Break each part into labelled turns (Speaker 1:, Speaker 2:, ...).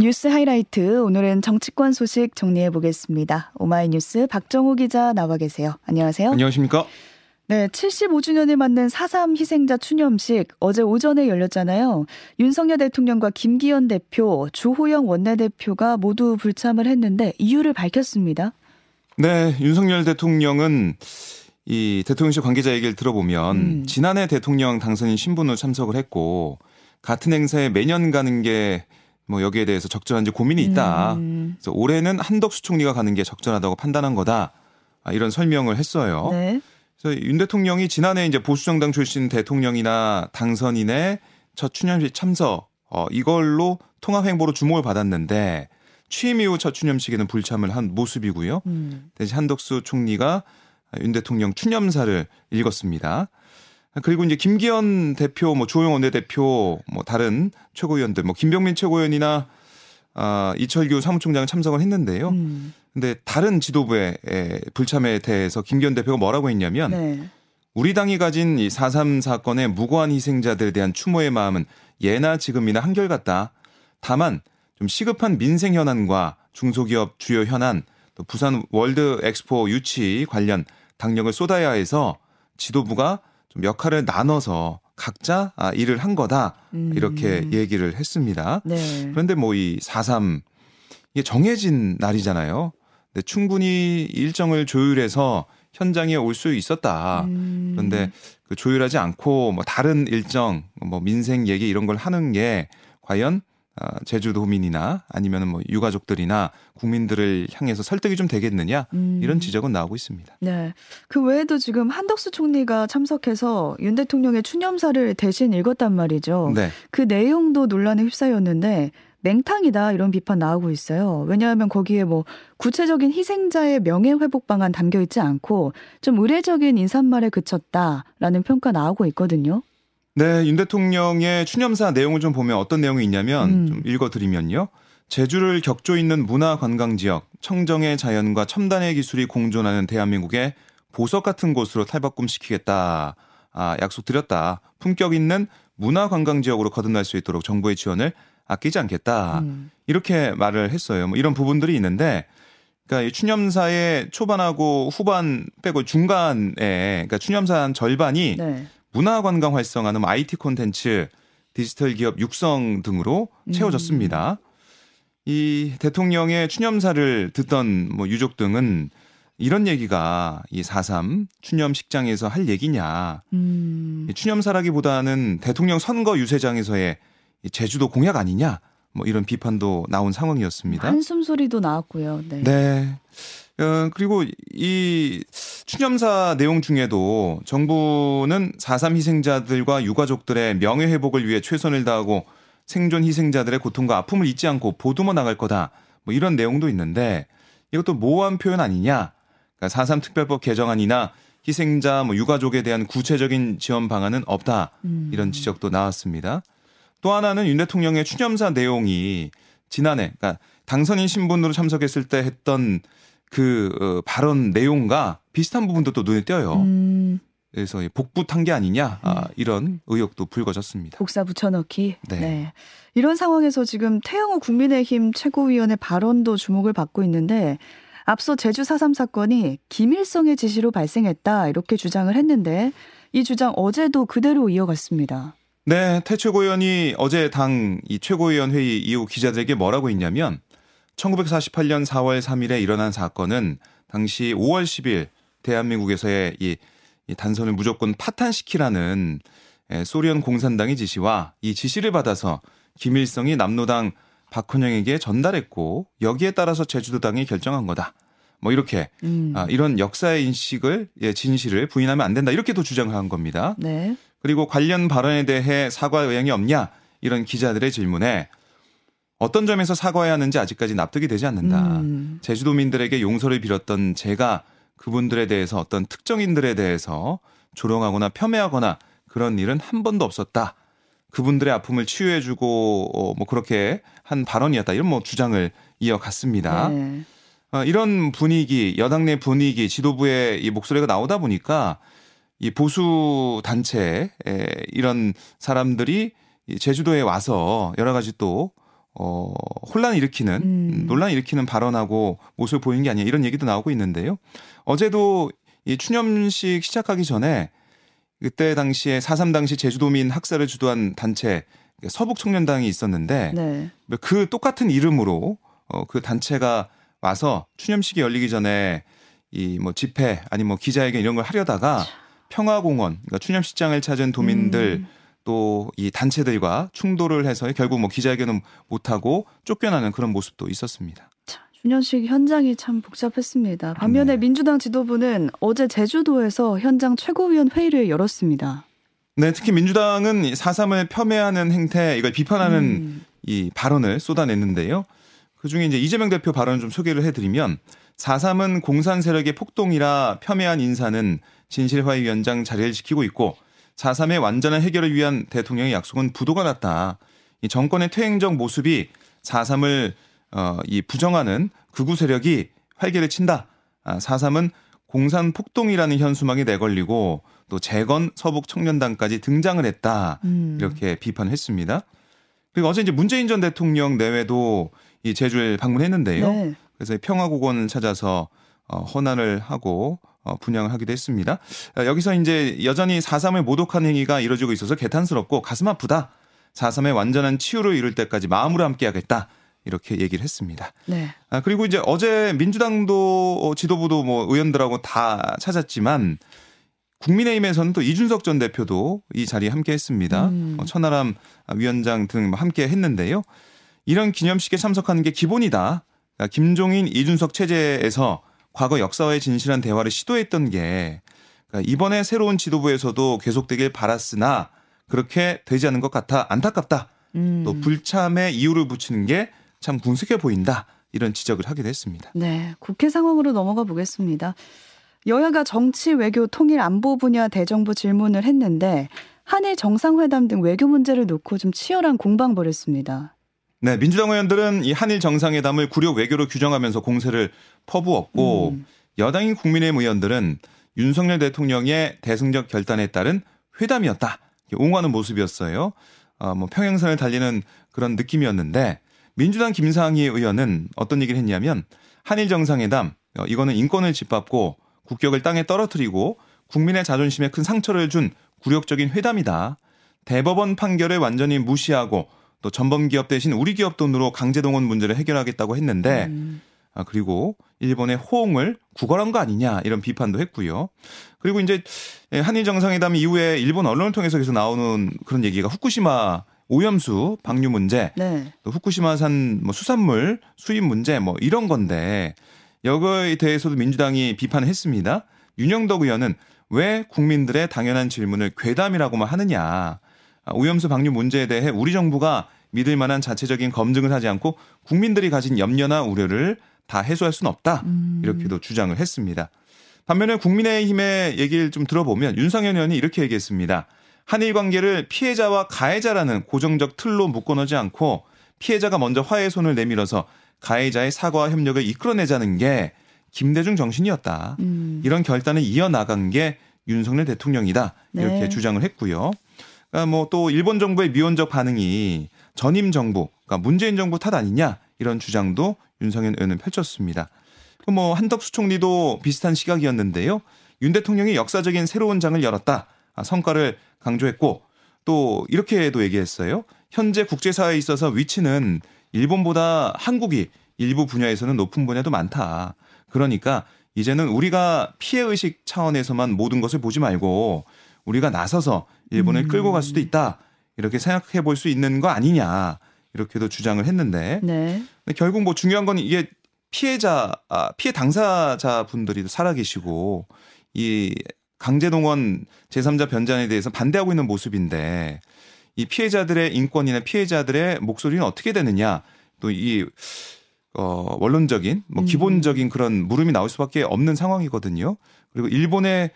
Speaker 1: 뉴스 하이라이트 오늘은 정치권 소식 정리해 보겠습니다. 오마이뉴스 박정호 기자 나와 계세요. 안녕하세요.
Speaker 2: 안녕하십니까?
Speaker 1: 네, 75주년을 맞는 4.3 희생자 추념식 어제 오전에 열렸잖아요. 윤석열 대통령과 김기현 대표, 주호영 원내대표가 모두 불참을 했는데 이유를 밝혔습니다.
Speaker 2: 네, 윤석열 대통령은 이 대통령실 관계자 얘기를 들어보면 음. 지난해 대통령 당선인 신분으로 참석을 했고 같은 행사에 매년 가는 게 뭐 여기에 대해서 적절한지 고민이 있다. 음. 그래서 올해는 한덕수 총리가 가는 게 적절하다고 판단한 거다. 아, 이런 설명을 했어요. 네. 그래서 윤 대통령이 지난해 이제 보수정당 출신 대통령이나 당선인의 첫 추념식 참석 어, 이걸로 통합 행보로 주목을 받았는데 취임 이후 첫 추념식에는 불참을 한 모습이고요. 음. 대신 한덕수 총리가 윤 대통령 추념사를 읽었습니다. 그리고 이제 김기현 대표, 뭐 주호영 원내대표, 뭐 다른 최고위원들, 뭐 김병민 최고위원이나 아, 이철규 사무총장은 참석을 했는데요. 음. 근데 다른 지도부의 불참에 대해서 김기현 대표가 뭐라고 했냐면 네. 우리 당이 가진 이4.3 사건의 무고한 희생자들에 대한 추모의 마음은 예나 지금이나 한결같다. 다만 좀 시급한 민생 현안과 중소기업 주요 현안 또 부산 월드 엑스포 유치 관련 당력을 쏟아야 해서 지도부가 좀 역할을 나눠서 각자 아, 일을 한 거다 음. 이렇게 얘기를 했습니다. 네. 그런데 뭐 이 4.3 이게 정해진 날이잖아요. 근데 충분히 일정을 조율해서 현장에 올 수 있었다. 음. 그런데 그 조율하지 않고 뭐 다른 일정, 뭐 민생 얘기 이런 걸 하는 게 과연 어, 제주도민이나 아니면은 뭐 유가족들이나 국민들을 향해서 설득이 좀 되겠느냐 음. 이런 지적은 나오고 있습니다.
Speaker 1: 네. 그 외에도 지금 한덕수 총리가 참석해서 윤 대통령의 추념사를 대신 읽었단 말이죠. 네. 그 내용도 논란에 휩싸였는데 맹탕이다 이런 비판 나오고 있어요. 왜냐하면 거기에 뭐 구체적인 희생자의 명예 회복 방안 담겨 있지 않고 좀 의례적인 인사말에 그쳤다라는 평가 나오고 있거든요.
Speaker 2: 네, 윤 대통령의 추념사 내용을 좀 보면 어떤 내용이 있냐면 음. 좀 읽어드리면요. 제주를 격조 있는 문화 관광 지역, 청정의 자연과 첨단의 기술이 공존하는 대한민국의 보석 같은 곳으로 탈바꿈시키겠다. 아, 약속드렸다. 품격 있는 문화 관광 지역으로 거듭날 수 있도록 정부의 지원을 아끼지 않겠다. 음. 이렇게 말을 했어요. 뭐 이런 부분들이 있는데 그러니까 이 추념사의 초반하고 후반 빼고 중간에 그러니까 추념사 한 절반이 네. 문화관광 활성화는 IT 콘텐츠, 디지털 기업 육성 등으로 채워졌습니다. 음. 이 대통령의 추념사를 듣던 뭐 유족 등은 이런 얘기가 이 4.3 추념식장에서 할 얘기냐. 음. 추념사라기보다는 대통령 선거 유세장에서의 제주도 공약 아니냐. 뭐 이런 비판도 나온 상황이었습니다.
Speaker 1: 한숨 소리도 나왔고요. 네.
Speaker 2: 네. 어, 그리고 이 추념사 내용 중에도 정부는 4.3 희생자들과 유가족들의 명예회복을 위해 최선을 다하고 생존 희생자들의 고통과 아픔을 잊지 않고 보듬어 나갈 거다. 뭐 이런 내용도 있는데 이것도 모호한 표현 아니냐. 그러니까 4.3 특별법 개정안이나 희생자 뭐 유가족에 대한 구체적인 지원 방안은 없다. 음. 이런 지적도 나왔습니다. 또 하나는 윤 대통령의 추념사 내용이 지난해 그러니까 당선인 신분으로 참석했을 때 했던 그 어, 발언 내용과 비슷한 부분도 또 눈에 띄어요. 음. 그래서 복붙한 게 아니냐 아, 네. 이런 의혹도 불거졌습니다.
Speaker 1: 복사 붙여넣기. 네. 네. 이런 상황에서 지금 태영호 국민의힘 최고위원의 발언도 주목을 받고 있는데 앞서 제주 4.3 사건이 김일성의 지시로 발생했다 이렇게 주장을 했는데 이 주장 어제도 그대로 이어갔습니다.
Speaker 2: 네, 태 최고위원이 어제 당 이 최고위원 회의 이후 기자들에게 뭐라고 했냐면 1948년 4월 3일에 일어난 사건은 당시 5월 10일 대한민국에서의 이, 이 단선을 무조건 파탄시키라는 소련 공산당의 지시와 이 지시를 받아서 김일성이 남노당 박헌영에게 전달했고 여기에 따라서 제주도당이 결정한 거다. 뭐 이렇게 음. 아, 이런 역사의 인식을 예, 진실을 부인하면 안 된다 이렇게 도 주장을 한 겁니다. 네. 그리고 관련 발언에 대해 사과 의향이 없냐 이런 기자들의 질문에 어떤 점에서 사과해야 하는지 아직까지 납득이 되지 않는다. 음. 제주도민들에게 용서를 빌었던 제가 그분들에 대해서 어떤 특정인들에 대해서 조롱하거나 폄훼하거나 그런 일은 한 번도 없었다. 그분들의 아픔을 치유해주고 어, 뭐 그렇게 한 발언이었다. 이런 뭐 주장을 이어갔습니다. 네. 어, 이런 분위기, 여당 내 분위기, 지도부의 이 목소리가 나오다 보니까 이 보수 단체 이런 사람들이 제주도에 와서 여러 가지 또 어, 혼란 일으키는 음. 논란 일으키는 발언하고 모습을 보이는 게 아니야 이런 얘기도 나오고 있는데요. 어제도 이 추념식 시작하기 전에 그때 당시에 4.3 당시 제주도민 학살을 주도한 단체 서북 청년당이 있었는데 네. 그 똑같은 이름으로 어, 그 단체가 와서 추념식이 열리기 전에 이 뭐 집회 아니 뭐 기자회견 이런 걸 하려다가 평화공원 그러니까 추념식장을 찾은 도민들 음. 또 이 단체들과 충돌을 해서 결국 뭐 기자회견은 못하고 쫓겨나는 그런 모습도 있었습니다.
Speaker 1: 주년식 현장이 참 복잡했습니다. 반면에 네. 민주당 지도부는 어제 제주도에서 현장 최고위원 회의를 열었습니다.
Speaker 2: 네, 특히 민주당은 4.3을 폄훼하는 행태, 이걸 비판하는 음. 이 발언을 쏟아냈는데요. 그 중에 이제 이재명 대표 발언을 좀 소개를 해드리면 4.3은 공산 세력의 폭동이라 폄훼한 인사는 진실화위원장 자리를 지키고 있고 4.3의 완전한 해결을 위한 대통령의 약속은 부도가 났다. 이 정권의 퇴행적 모습이 4.3을 어, 이 부정하는 극우 세력이 활개를 친다. 아, 4.3은 공산 폭동이라는 현수막이 내걸리고 또 재건 서북 청년단까지 등장을 했다. 음. 이렇게 비판했습니다. 그리고 어제 이제 문재인 전 대통령 내외도 이 제주를 방문했는데요. 네. 그래서 평화국원을 찾아서 어, 헌안을 하고 어, 분양을 하기도 했습니다. 어, 여기서 이제 여전히 4.3을 모독한 행위가 이뤄지고 있어서 개탄스럽고 가슴 아프다. 4.3의 완전한 치유를 이룰 때까지 마음으로 함께하겠다. 이렇게 얘기를 했습니다. 네. 아, 그리고 이제 어제 민주당도 어, 지도부도 뭐 의원들하고 다 찾았지만 국민의힘에서는 또 이준석 전 대표도 이 자리에 함께 했습니다. 음. 천하람 위원장 등 함께 했는데요. 이런 기념식에 참석하는 게 기본이다. 그러니까 김종인 이준석 체제에서 과거 역사와의 진실한 대화를 시도했던 게 그러니까 이번에 새로운 지도부에서도 계속되길 바랐으나 그렇게 되지 않은 것 같아 안타깝다. 음. 또 불참의 이유를 붙이는 게참 궁색해 보인다. 이런 지적을 하기도 했습니다.
Speaker 1: 네, 국회 상황으로 넘어가 보겠습니다. 여야가 정치, 외교, 통일, 안보 분야 대정부 질문을 했는데 한일 정상회담 등 외교 문제를 놓고 좀 치열한 공방 벌였습니다.
Speaker 2: 네, 민주당 의원들은 이 한일 정상회담을 구려 외교로 규정하면서 공세를 퍼부었고 음. 여당인 국민의힘 의원들은 윤석열 대통령의 대승적 결단에 따른 회담이었다. 옹호하는 모습이었어요. 어, 뭐 평행선을 달리는 그런 느낌이었는데 민주당 김상희 의원은 어떤 얘기를 했냐면 한일 정상회담 어, 이거는 인권을 짓밟고 국격을 땅에 떨어뜨리고 국민의 자존심에 큰 상처를 준 굴욕적인 회담이다. 대법원 판결을 완전히 무시하고 또 전범 기업 대신 우리 기업 돈으로 강제 동원 문제를 해결하겠다고 했는데 음. 아, 그리고 일본의 호응을 구걸한 거 아니냐 이런 비판도 했고요. 그리고 이제 한일 정상회담 이후에 일본 언론을 통해서 계속 나오는 그런 얘기가 후쿠시마 오염수 방류 문제, 네. 또 후쿠시마산 뭐 수산물 수입 문제 뭐 이런 건데 여거에 대해서도 민주당이 비판을 했습니다. 윤영덕 의원은 왜 국민들의 당연한 질문을 괴담이라고만 하느냐. 아, 오염수 방류 문제에 대해 우리 정부가 믿을 만한 자체적인 검증을 하지 않고 국민들이 가진 염려나 우려를 다 해소할 수는 없다. 음. 이렇게도 주장을 했습니다. 반면에 국민의힘의 얘기를 좀 들어보면 윤상현 의원이 이렇게 얘기했습니다. 한일 관계를 피해자와 가해자라는 고정적 틀로 묶어놓지 않고 피해자가 먼저 화해 손을 내밀어서 가해자의 사과와 협력을 이끌어내자는 게 김대중 정신이었다. 음. 이런 결단을 이어나간 게 윤석열 대통령이다. 이렇게 네. 주장을 했고요. 그러니까 뭐 또 일본 정부의 미온적 반응이 전임 정부, 그러니까 문재인 정부 탓 아니냐 이런 주장도 윤석열 의원은 펼쳤습니다. 뭐 한덕수 총리도 비슷한 시각이었는데요. 윤 대통령이 역사적인 새로운 장을 열었다. 아, 성과를 강조했고 또 이렇게도 얘기했어요. 현재 국제사회에 있어서 위치는 일본보다 한국이 일부 분야에서는 높은 분야도 많다. 그러니까 이제는 우리가 피해 의식 차원에서만 모든 것을 보지 말고 우리가 나서서 일본을 음. 끌고 갈 수도 있다. 이렇게 생각해 볼 수 있는 거 아니냐. 이렇게도 주장을 했는데 네. 결국 뭐 중요한 건 이게 피해자 아, 피해 당사자 분들이 살아계시고 이 강제동원 제3자 변잔에 대해서 반대하고 있는 모습인데 이 피해자들의 인권이나 피해자들의 목소리는 어떻게 되느냐 또이 어, 원론적인 뭐 음. 기본적인 그런 물음이 나올 수밖에 없는 상황이거든요. 그리고 일본의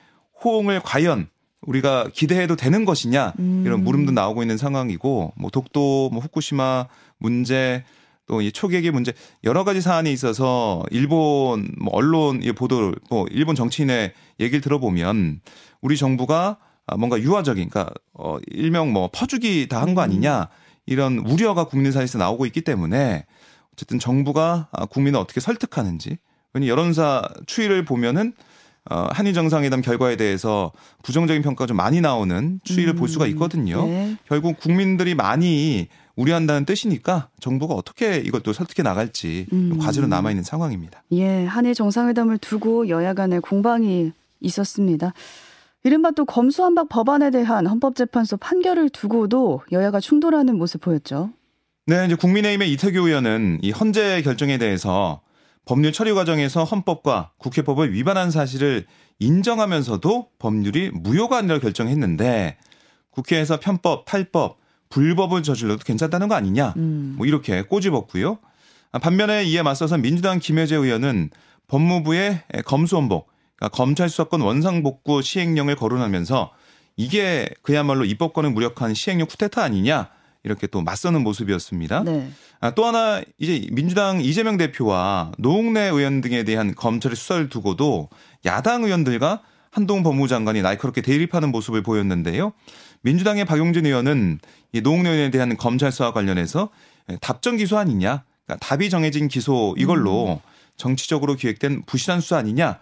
Speaker 2: 호응을 과연 우리가 기대해도 되는 것이냐? 이런 음. 물음도 나오고 있는 상황이고 뭐 독도 뭐 후쿠시마 문제 또 이 초계기 문제 여러 가지 사안에 있어서 일본 뭐 언론의 보도를 뭐 일본 정치인의 얘기를 들어보면 우리 정부가 뭔가 유화적인 그러니까 어 일명 뭐 퍼주기 다 한 거 아니냐? 이런 우려가 국민 사이에서 나오고 있기 때문에 어쨌든 정부가 아, 국민을 어떻게 설득하는지 왜냐 여론사 추이를 보면은 어, 한일 정상회담 결과에 대해서 부정적인 평가가 좀 많이 나오는 추이를 음, 볼 수가 음, 있거든요. 네. 결국 국민들이 많이 우려한다는 뜻이니까 정부가 어떻게 또 설득해 나갈지 음. 과제로 남아 있는 상황입니다.
Speaker 1: 예, 한일 정상회담을 두고 여야 간의 공방이 있었습니다. 이른바 또 검수한박 법안에 대한 헌법재판소 판결을 두고도 여야가 충돌하는 모습 보였죠.
Speaker 2: 네, 이제 국민의힘의 이태규 의원은 이 헌재 결정에 대해서 법률 처리 과정에서 헌법과 국회법을 위반한 사실을 인정하면서도 법률이 무효가 아니라 결정했는데 국회에서 편법, 탈법, 불법을 저질러도 괜찮다는 거 아니냐? 음. 뭐 이렇게 꼬집었고요. 반면에 이에 맞서서 민주당 김혜재 의원은 법무부의 검수원복, 그러니까 검찰 수사권 원상복구 시행령을 거론하면서 이게 그야말로 입법권을 무력한 시행령 쿠데타 아니냐? 이렇게 또 맞서는 모습이었습니다. 네. 아, 또 하나 이제 민주당 이재명 대표와 노웅래 의원 등에 대한 검찰의 수사를 두고도 야당 의원들과 한동 법무부 장관이 날카롭게 대립하는 모습을 보였는데요. 민주당의 박용진 의원은 이 노웅래 의원에 대한 검찰 수사 관련해서 답정 기소 아니냐, 그러니까 답이 정해진 기소 이걸로 음. 정치적으로 기획된 부실한 수사 아니냐,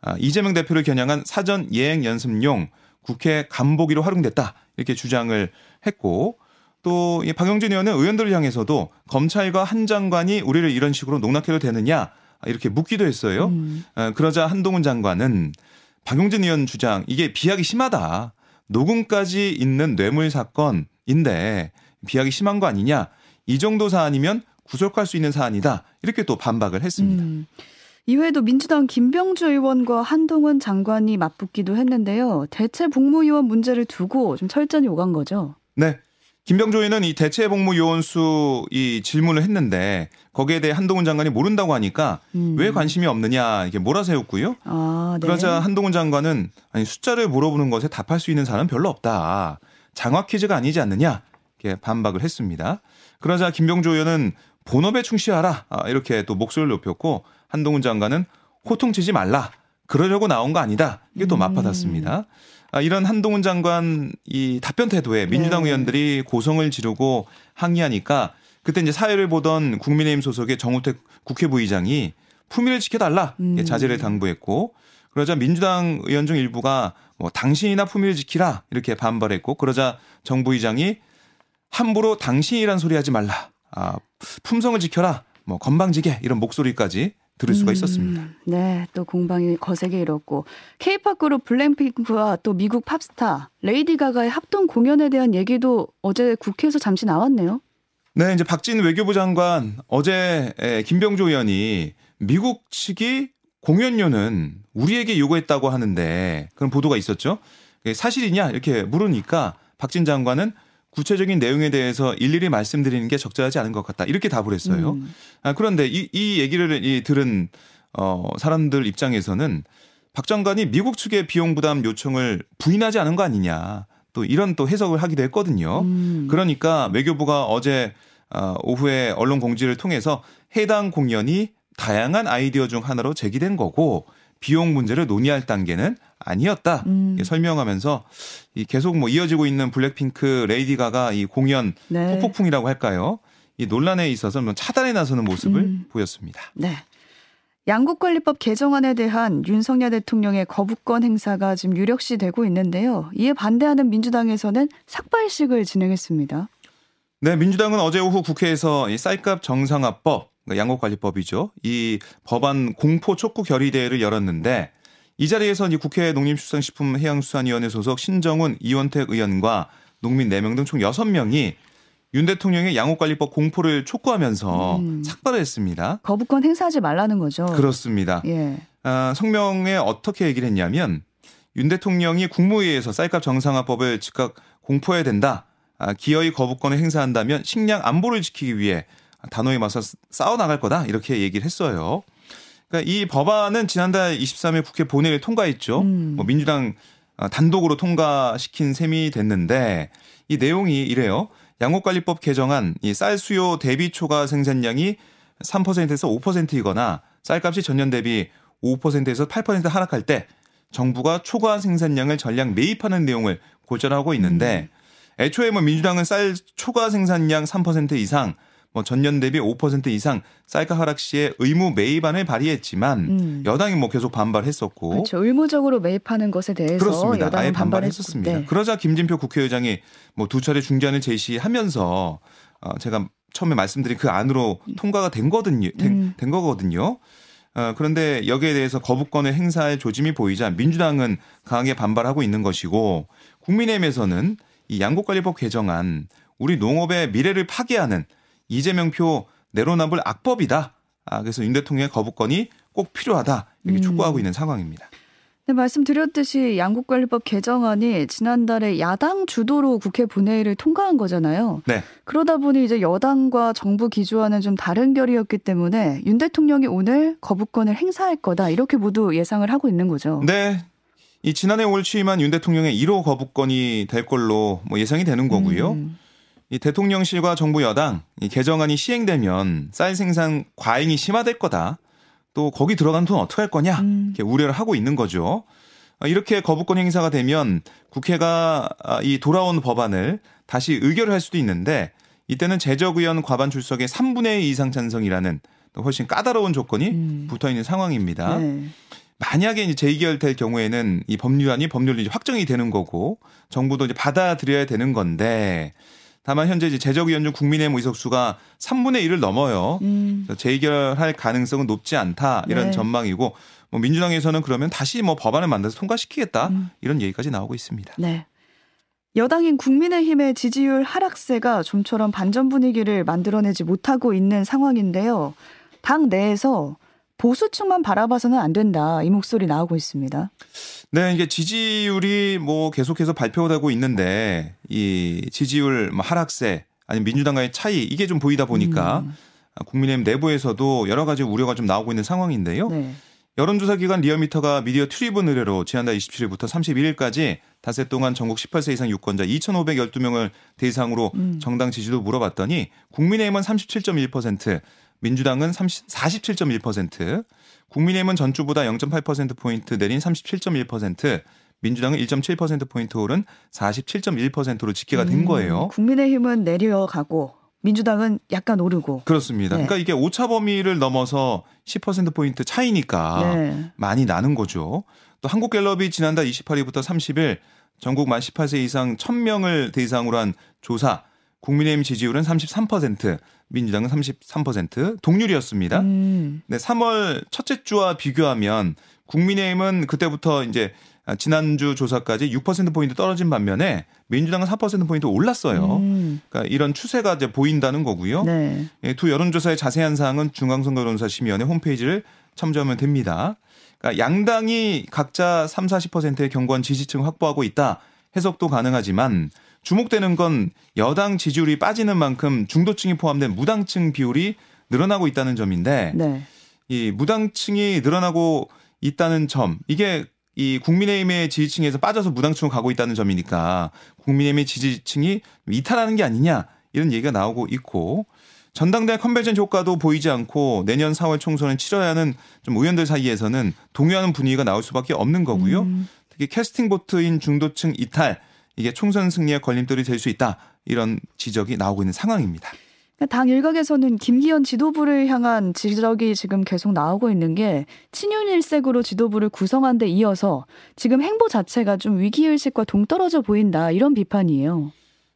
Speaker 2: 아, 이재명 대표를 겨냥한 사전 예행 연습용 국회 간보기로 활용됐다 이렇게 주장을 했고 또 이 박영진 의원은 의원들을 향해서도 검찰과 한 장관이 우리를 이런 식으로 농락해도 되느냐 이렇게 묻기도 했어요. 음. 어, 그러자 한동훈 장관은 박용진 의원 주장 이게 비약이 심하다. 녹음까지 있는 뇌물 사건인데 비약이 심한 거 아니냐. 이 정도 사안이면 구속할 수 있는 사안이다. 이렇게 또 반박을 했습니다. 음.
Speaker 1: 이외에도 민주당 김병주 의원과 한동훈 장관이 맞붙기도 했는데요. 대체 복무요원 문제를 두고 좀 철저히 오간 거죠.
Speaker 2: 네. 김병조 의원은 이 대체 복무 요원 수 이 질문을 했는데 거기에 대해 한동훈 장관이 모른다고 하니까 음. 왜 관심이 없느냐 이게 몰아세웠고요. 아, 네. 그러자 한동훈 장관은 아니 숫자를 물어보는 것에 답할 수 있는 사람은 별로 없다. 장학 퀴즈가 아니지 않느냐 이렇게 반박을 했습니다. 그러자 김병조 의원은 본업에 충실하라 아, 이렇게 또 목소리를 높였고 한동훈 장관은 호통치지 말라. 그러려고 나온 거 아니다. 이게 또 음. 맞받았습니다. 아, 이런 한동훈 장관 이 답변 태도에 민주당 네. 의원들이 고성을 지르고 항의하니까 그때 이제 사회를 보던 국민의힘 소속의 정우택 국회 부의장이 품위를 지켜달라 음. 자제를 당부했고 그러자 민주당 의원 중 일부가 뭐 당신이나 품위를 지키라 이렇게 반발했고 그러자 정 부의장이 함부로 당신이란 소리 하지 말라. 아, 품성을 지켜라. 뭐 건방지게 이런 목소리까지 들을 수가 음, 있었습니다. 음,
Speaker 1: 네, 또 공방이 거세게 일었고 K-팝 그룹 블랙핑크와 또 미국 팝스타 레이디 가가의 합동 공연에 대한 얘기도 어제 국회에서 잠시 나왔네요.
Speaker 2: 네, 이제 박진 외교부 장관 어제 김병조 의원이 미국 측이 공연료는 우리에게 요구했다고 하는데 그런 보도가 있었죠. 사실이냐 이렇게 물으니까 박진 장관은 구체적인 내용에 대해서 일일이 말씀드리는 게 적절하지 않은 것 같다. 이렇게 답을 했어요. 음. 아, 그런데 이, 이 얘기를 이 들은 어, 사람들 입장에서는 박 장관이 미국 측의 비용 부담 요청을 부인하지 않은 거 아니냐. 또 이런 또 해석을 하기도 했거든요. 음. 그러니까 외교부가 어제 어, 오후에 언론 공지를 통해서 해당 공연이 다양한 아이디어 중 하나로 제기된 거고 비용 문제를 논의할 단계는 아니었다. 음. 설명하면서 이 계속 뭐 이어지고 있는 블랙핑크 레이디 가가 이 공연 네. 후폭풍이라고 할까요? 이 논란에 있어서 뭐 차단에 나서는 모습을 음. 보였습니다.
Speaker 1: 네. 양국관리법 개정안에 대한 윤석열 대통령의 거부권 행사가 지금 유력시 되고 있는데요. 이에 반대하는 민주당에서는 삭발식을 진행했습니다.
Speaker 2: 네, 민주당은 어제 오후 국회에서 이 쌀값 정상화법, 양국관리법이죠. 이 법안 공포 촉구 결의대회를 열었는데 이 자리에서 이 국회 농림축산식품해양수산위원회 소속 신정훈 이원택 의원과 농민 4명 등 총 6명이 윤 대통령의 양호관리법 공포를 촉구하면서 음. 삭발을 했습니다.
Speaker 1: 거부권 행사하지 말라는 거죠.
Speaker 2: 그렇습니다. 예. 아, 성명에 어떻게 얘기를 했냐면 윤 대통령이 국무회의에서 쌀값 정상화법을 즉각 공포해야 된다. 아, 기어이 거부권을 행사한다면 식량 안보를 지키기 위해 단호히 맞서 싸워 나갈 거다. 이렇게 얘기를 했어요. 그러니까 이 법안은 지난달 23일 국회 본회의를 통과했죠. 음. 뭐 민주당 어, 단독으로 통과시킨 셈이 됐는데 이 내용이 이래요. 양곡관리법 개정안 이 쌀 수요 대비 초과 생산량이 3%에서 5%이거나 쌀값이 전년 대비 5%에서 8% 하락할 때 정부가 초과 생산량을 전량 매입하는 내용을 고전하고 있는데 음. 애초에 뭐 민주당은 쌀 초과 생산량 3% 이상 뭐 전년 대비 5% 이상 쌀가 하락 시에 의무 매입안을 발의했지만 음. 여당이 뭐 계속 반발했었고
Speaker 1: 그렇죠. 의무적으로 매입하는 것에 대해서
Speaker 2: 그렇습니다. 아예 반발했었습니다. 네. 그러자 김진표 국회의장이 뭐 두 차례 중재안을 제시하면서 어 제가 처음에 말씀드린 그 안으로 통과가 된 거든요. 된, 음. 된 거거든요. 어, 그런데 여기에 대해서 거부권을 행사할 조짐이 보이자 민주당은 강하게 반발하고 있는 것이고 국민의힘에서는 이 양국관리법 개정안 우리 농업의 미래를 파괴하는 이재명 표 내로남불 악법이다. 아, 그래서 윤 대통령의 거부권이 꼭 필요하다. 이렇게 음. 촉구하고 있는 상황입니다.
Speaker 1: 네, 말씀드렸듯이 양국관리법 개정안이 지난달에 야당 주도로 국회 본회의를 통과한 거잖아요. 네. 그러다 보니 이제 여당과 정부 기조와는 좀 다른 결이었기 때문에 윤 대통령이 오늘 거부권을 행사할 거다 이렇게 모두 예상을 하고 있는 거죠.
Speaker 2: 네. 이 지난해 5월 취임한 윤 대통령의 1호 거부권이 될 걸로 뭐 예상이 되는 거고요. 음. 이 대통령실과 정부 여당 이 개정안이 시행되면 쌀 생산 과잉이 심화될 거다. 또 거기 들어간 돈 어떻게 할 거냐 음. 이렇게 우려를 하고 있는 거죠. 아, 이렇게 거부권 행사가 되면 국회가 아, 이 돌아온 법안을 다시 의결을 할 수도 있는데 이때는 재적의원 과반 출석의 3분의 2 이상 찬성이라는 훨씬 까다로운 조건이 음. 붙어 있는 상황입니다. 네. 만약에 이제 재의결될 경우에는 이 법률안이 법률이 확정이 되는 거고 정부도 이제 받아들여야 되는 건데 다만 현재 이제 재적의원 중 국민의힘 의석수가 3분의 1을 넘어요. 음. 재의결할 가능성은 높지 않다 이런 네. 전망이고 뭐 민주당에서는 그러면 다시 뭐 법안을 만들어서 통과시키겠다 음. 이런 얘기까지 나오고 있습니다.
Speaker 1: 네. 여당인 국민의힘의 지지율 하락세가 좀처럼 반전 분위기를 만들어내지 못하고 있는 상황인데요. 당 내에서 보수층만 바라봐서는 안 된다 이 목소리 나오고 있습니다.
Speaker 2: 네, 이게 지지율이 뭐 계속해서 발표되고 있는데 이 지지율 뭐 하락세 아니 민주당 과의 차이 이게 좀 보이다 보니까 음. 국민의힘 내부에서도 여러 가지 우려가 좀 나오고 있는 상황인데요. 네. 여론조사 기관 리얼미터가 미디어 트리뷴 의뢰로 지난달 27일부터 31일까지 닷새 동안 전국 18세 이상 유권자 2,512명을 대상으로 음. 정당 지지도 물어봤더니 국민의힘은 37.1%, 민주당은 30, 47.1%, 국민의힘은 전주보다 0.8%포인트 내린 37.1%, 민주당은 1.7%포인트 오른 47.1%로 집계가 된 음, 거예요.
Speaker 1: 음, 국민의힘은 내려가고 민주당은 약간 오르고.
Speaker 2: 그렇습니다. 네. 그러니까 이게 오차 범위를 넘어서 10%포인트 차이니까 네. 많이 나는 거죠. 또 한국갤럽이 지난달 28일부터 30일 전국 만 18세 이상 1000명을 대상으로 한 조사 국민의힘 지지율은 33%, 민주당은 33% 동률이었습니다. 음. 네, 3월 첫째 주와 비교하면 국민의힘은 그때부터 이제 지난주 조사까지 6%포인트 떨어진 반면에 민주당은 4%포인트 올랐어요. 음. 그러니까 이런 추세가 이제 보인다는 거고요. 네. 예, 두 여론조사의 자세한 사항은 중앙선거론사심의원회 홈페이지를 참조하면 됩니다. 그러니까 양당이 각자 3, 40%의 경관 지지층 확보하고 있다 해석도 가능하지만 주목되는 건 여당 지지율이 빠지는 만큼 중도층이 포함된 무당층 비율이 늘어나고 있다는 점인데 네. 이 무당층이 늘어나고 있다는 점 이게 이 국민의힘의 지지층에서 빠져서 무당층으로 가고 있다는 점이니까 국민의힘의 지지층이 이탈하는 게 아니냐 이런 얘기가 나오고 있고 전당대 컨벤션 효과도 보이지 않고 내년 4월 총선을 치러야 하는 좀 의원들 사이에서는 동요하는 분위기가 나올 수밖에 없는 거고요. 음. 특히 캐스팅 보트인 중도층 이탈 이게 총선 승리에 걸림돌이 될 수 있다. 이런 지적이 나오고 있는 상황입니다.
Speaker 1: 당 일각에서는 김기현 지도부를 향한 지적이 지금 계속 나오고 있는 게 친윤 일색으로 지도부를 구성한 데 이어서 지금 행보 자체가 좀 위기의식과 동떨어져 보인다 이런 비판이에요.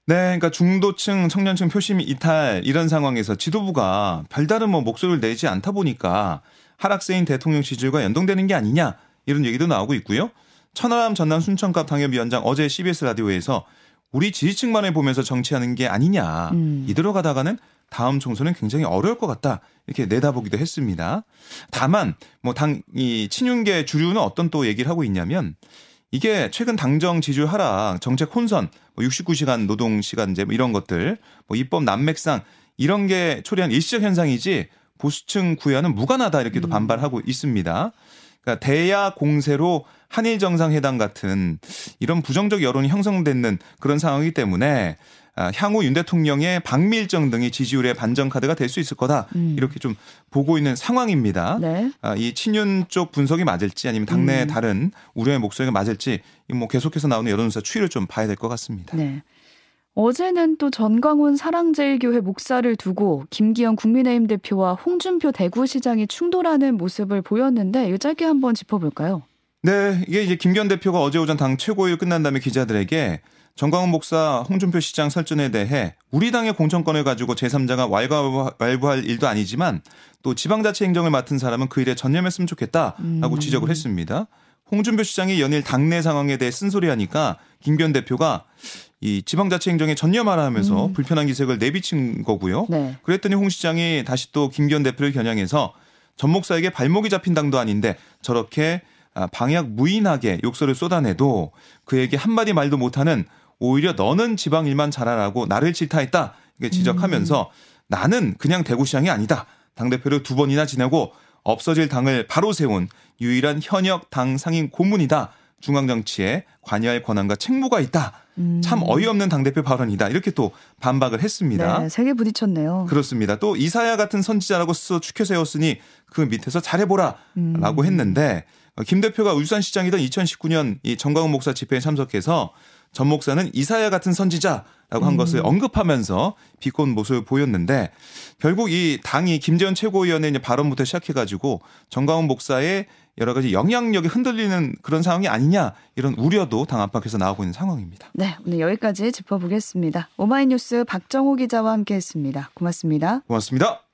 Speaker 2: 네, 그러니까 중도층, 청년층 표심 이탈 이런 상황에서 지도부가 별다른 뭐 목소리를 내지 않다 보니까 하락세인 대통령 지지율과 연동되는 게 아니냐 이런 얘기도 나오고 있고요. 천하람 전남 순천갑 당협위원장 어제 CBS 라디오에서 우리 지지층만을 보면서 정치하는 게 아니냐. 음. 이대로 가다가는 다음 총선은 굉장히 어려울 것 같다. 이렇게 내다보기도 했습니다. 다만 뭐 당 이 친윤계 주류는 어떤 또 얘기를 하고 있냐면 이게 최근 당정 지지율 하락, 정책 혼선, 뭐 69시간 노동 시간제 뭐 이런 것들, 뭐 입법 난맥상 이런 게 초래한 일시적 현상이지 보수층 구애와는 무관하다 이렇게도 음. 반발하고 있습니다. 그러니까 대야 공세로 한일 정상회담 같은 이런 부정적 여론이 형성되는 그런 상황이기 때문에 아, 향후 윤 대통령의 일정 등이 지지율의 반전 카드가 될 수 있을 거다 음. 이렇게 좀 보고 있는 상황입니다. 네. 아, 이 친윤 쪽 분석이 맞을지 아니면 당내 음. 다른 우려의 목소리가 맞을지 뭐 계속해서 나오는 여론조사 추이를 좀 봐야 될 것 같습니다. 네.
Speaker 1: 어제는 또 전광훈 사랑제일교회 목사를 두고 김기현 국민의힘 대표와 홍준표 대구시장이 충돌하는 모습을 보였는데 이거 짧게 한번 짚어볼까요?
Speaker 2: 네, 이게 이제 김기현 대표가 어제 오전 당 최고위 끝난 다음에 기자들에게 정광훈 목사, 홍준표 시장 설전에 대해 우리 당의 공천권을 가지고 제3자가 왈가왈부할 일도 아니지만 또 지방자치 행정을 맡은 사람은 그 일에 전념했으면 좋겠다라고 음. 지적을 했습니다. 홍준표 시장이 연일 당내 상황에 대해 쓴소리하니까 김기현 대표가 이 지방자치 행정에 전념하라 하면서 음. 불편한 기색을 내비친 거고요. 네. 그랬더니 홍 시장이 다시 또 김기현 대표를 겨냥해서 전 목사에게 발목이 잡힌 당도 아닌데 저렇게 아, 방약 무인하게 욕설을 쏟아내도 그에게 한마디 말도 못하는 오히려 너는 지방 일만 잘하라고 나를 질타했다. 이게 지적하면서 음. 나는 그냥 대구시장이 아니다. 당대표를 두 번이나 지내고 없어질 당을 바로 세운 유일한 현역 당 상임 고문이다. 중앙정치에 관여할 권한과 책무가 있다. 음. 참 어이없는 당대표 발언이다. 이렇게 또 반박을 했습니다.
Speaker 1: 네, 세게 부딪혔네요.
Speaker 2: 그렇습니다. 또 이사야 같은 선지자라고 스스로 추켜 세웠으니 그 밑에서 잘해보라. 음. 라고 했는데 김 대표가 울산 시장이던 2019년 이 정광훈 목사 집회에 참석해서 전 목사는 이사야 같은 선지자라고 한 음. 것을 언급하면서 비꼰 모습을 보였는데 결국 이 당이 김재현 최고위원의 발언부터 시작해가지고 정광훈 목사의 여러 가지 영향력이 흔들리는 그런 상황이 아니냐 이런 우려도 당 안팎에서 나오고 있는 상황입니다.
Speaker 1: 네, 오늘 여기까지 짚어보겠습니다. 오마이뉴스 박정호 기자와 함께했습니다. 고맙습니다.
Speaker 2: 고맙습니다.